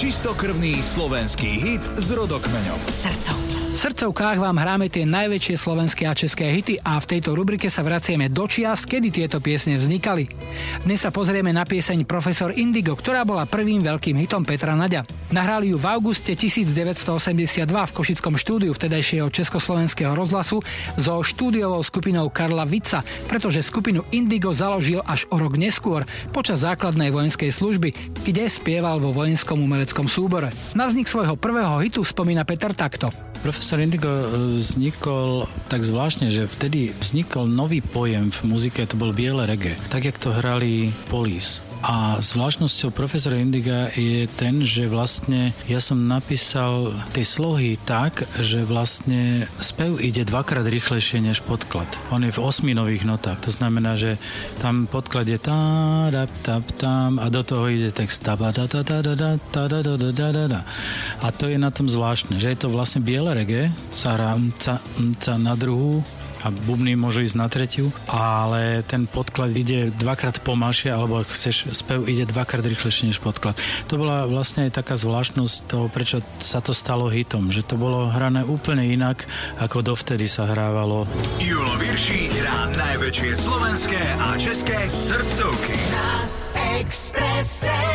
Čistokrvný slovenský hit s rodokmeňom. Srdcov. V srdcovkách vám hráme tie najväčšie slovenské a české hity a v tejto rubrike sa vraciame do čias, kedy tieto piesne vznikali. Dnes sa pozrieme na pieseň Profesor Indigo, ktorá bola prvým veľkým hitom Petra Naďa. Nahrali ju v auguste 1982 v Košickom štúdiu vtedajšieho Československého rozhlasu so štúdiovou skupinou Karla Vica, pretože skupinu Indigo založil až o rok neskôr počas základnej vojenskej služby, kde spieval vo vojenskom umeleckom súbore. Na vznik svojho prvého hitu spomína Peter takto. Profesor Indigo e, vznikol tak zvláštne, že vtedy vznikol nový pojem v muzike, to bol biele reggae. Tak, jak to hrali Police. A zvláštnosťou profesora Indiga je ten, že vlastne ja som napísal tie slohy tak, že vlastne spev ide dvakrát rýchlejšie než podklad. On je v osminových notách, to znamená, že tam podklad je tá, da, tap, tam a do toho ide text ta, da, da, da, da, da, da, da, da, da. A to je na tom zvláštne, že je to vlastne biele reggae, sa hrá mca, mca na druhú, a bubny môžu ísť na tretiu, ale ten podklad ide dvakrát pomalšie, alebo ak chceš, spev ide dvakrát rýchlejšie než podklad. To bola vlastne aj taká zvláštnosť toho, prečo sa to stalo hitom, že to bolo hrané úplne inak, ako dovtedy sa hrávalo. Julo Virší hrá najväčšie slovenské a české srdcovky. Na Expresse.